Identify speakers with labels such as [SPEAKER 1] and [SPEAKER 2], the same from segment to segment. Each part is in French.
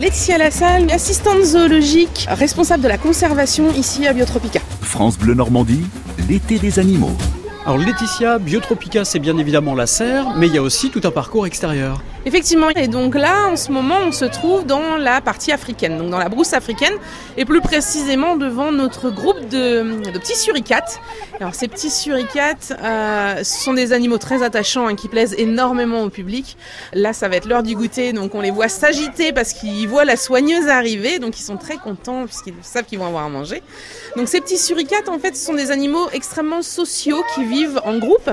[SPEAKER 1] Laetitia Lassalle, assistante zoologique, responsable de la conservation ici à Biotropica.
[SPEAKER 2] France Bleu Normandie, l'été des animaux.
[SPEAKER 3] Alors Laetitia, Biotropica, c'est bien évidemment la serre, mais il y a aussi tout un parcours extérieur.
[SPEAKER 1] Effectivement, et donc là, en ce moment, on se trouve dans la partie africaine, donc dans la brousse africaine, et plus précisément devant notre groupe de, petits suricates. Alors ces petits suricates, euh, ce sont des animaux très attachants hein, qui plaisent énormément au public. Là, ça va être l'heure du goûter, donc on les voit s'agiter parce qu'ils voient la soigneuse arriver, donc ils sont très contents puisqu'ils savent qu'ils vont avoir à manger. Donc ces petits suricates, en fait, ce sont des animaux extrêmement sociaux qui vivent en groupe,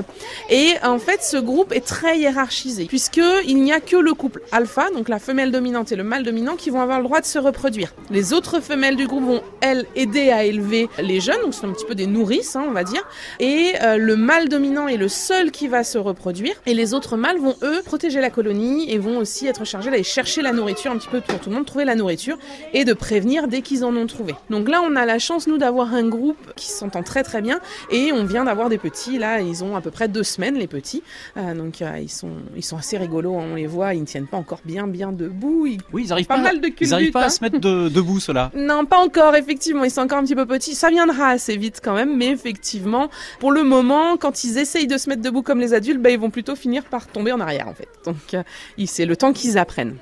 [SPEAKER 1] et en fait, ce groupe est très hiérarchisé puisqu'il n'y a que le couple alpha, donc la femelle dominante et le mâle dominant, qui vont avoir le droit de se reproduire. Les autres femelles du groupe vont, elles, aider à élever les jeunes, donc c'est un petit peu des nourrices, hein, on va dire. Et euh, le mâle dominant est le seul qui va se reproduire. Et les autres mâles vont, eux, protéger la colonie et vont aussi être chargés d'aller chercher la nourriture un petit peu pour tout le monde, trouver la nourriture et de prévenir dès qu'ils en ont trouvé. Donc là, on a la chance, nous, d'avoir un groupe qui s'entend très très bien et on vient d'avoir des petits. Là, ils ont à peu près deux semaines, les petits. Euh, donc euh, ils, sont, ils sont assez rigolos, hein, on les voit, ils ne tiennent pas encore bien bien debout.
[SPEAKER 3] Ils, oui, ils arrivent pas, mal de ils arrivent pas à hein. se mettre debout, cela.
[SPEAKER 1] Non, pas encore, effectivement, ils sont encore un petit peu petits. Ça viendra assez vite quand même, mais effectivement, pour le moment, quand ils essayent de se mettre debout comme les adultes, bah, ils vont plutôt finir par tomber en arrière en fait. Donc euh, c'est le temps qu'ils apprennent.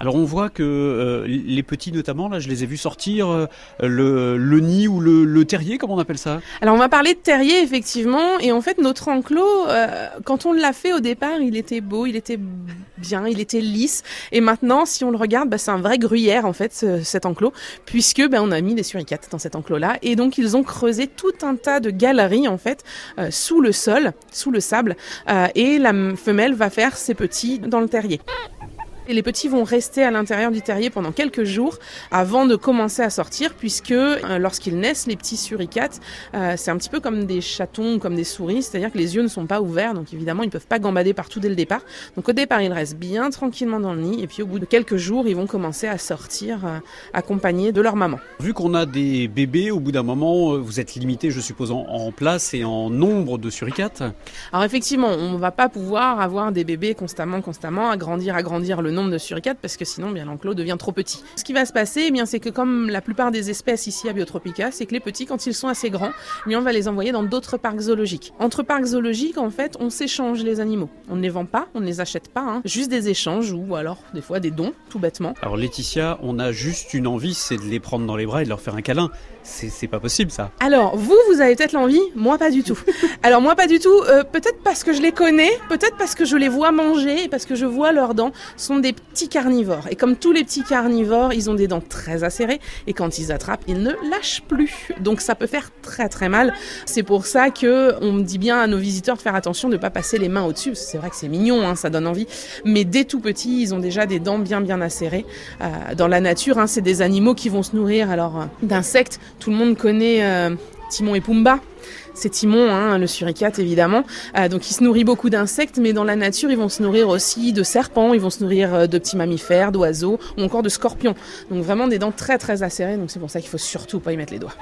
[SPEAKER 3] Alors on voit que euh, les petits notamment, là je les ai vus sortir euh, le, nid ou le, terrier, comment on appelle ça?
[SPEAKER 1] Alors on va parler de terrier effectivement, et en fait notre enclos, euh, quand on l'a fait au départ, il était beau, il était bien, il était lisse, et maintenant si on le regarde, bah, c'est un vrai gruyère en fait cet enclos, puisque bah, on a mis des suricates dans cet enclos-là, et donc ils ont creusé tout un tas de galeries en fait sous le sol, sous le sable, et la femelle va faire ses petits dans le terrier. Et les petits vont rester à l'intérieur du terrier pendant quelques jours avant de commencer à sortir, puisque euh, lorsqu'ils naissent, les petits suricates, euh, c'est un petit peu comme des chatons, comme des souris, c'est-à-dire que les yeux ne sont pas ouverts, donc évidemment ils ne peuvent pas gambader partout dès le départ. Donc au départ ils restent bien tranquillement dans le nid, et puis au bout de quelques jours ils vont commencer à sortir euh, accompagnés de leur maman.
[SPEAKER 3] Vu qu'on a des bébés, au bout d'un moment vous êtes limité, je suppose, en, place et en nombre de suricates?
[SPEAKER 1] Alors effectivement, on ne va pas pouvoir avoir des bébés constamment, constamment, agrandir, agrandir le nombre de suricates parce que sinon bien l'enclos devient trop petit. Ce qui va se passer, eh bien c'est que comme la plupart des espèces ici à Biotropica, c'est que les petits quand ils sont assez grands, eh on va les envoyer dans d'autres parcs zoologiques. Entre parcs zoologiques, en fait, on s'échange les animaux. On ne les vend pas, on ne les achète pas, hein. juste des échanges ou alors des fois des dons, tout bêtement.
[SPEAKER 3] Alors Laetitia, on a juste une envie, c'est de les prendre dans les bras et de leur faire un câlin. C'est pas possible ça.
[SPEAKER 1] Alors vous, vous avez peut-être l'envie, moi pas du tout. Alors moi pas du tout, euh, peut-être parce que je les connais, peut-être parce que je les vois manger, parce que je vois leurs dents. Ce sont des petits carnivores. Et comme tous les petits carnivores, ils ont des dents très acérées et quand ils attrapent, ils ne lâchent plus. Donc ça peut faire très très mal. C'est pour ça que on dit bien à nos visiteurs de faire attention de ne pas passer les mains au-dessus. C'est vrai que c'est mignon, hein, ça donne envie. Mais dès tout petits, ils ont déjà des dents bien bien acérées. Euh, dans la nature, hein, c'est des animaux qui vont se nourrir alors euh, d'insectes. Tout le monde connaît euh, Timon et Pumba c'est Timon, hein, le suricate évidemment. Euh, donc il se nourrit beaucoup d'insectes, mais dans la nature, ils vont se nourrir aussi de serpents, ils vont se nourrir euh, de petits mammifères, d'oiseaux ou encore de scorpions. Donc vraiment des dents très très acérées, donc c'est pour ça qu'il faut surtout pas y mettre les doigts.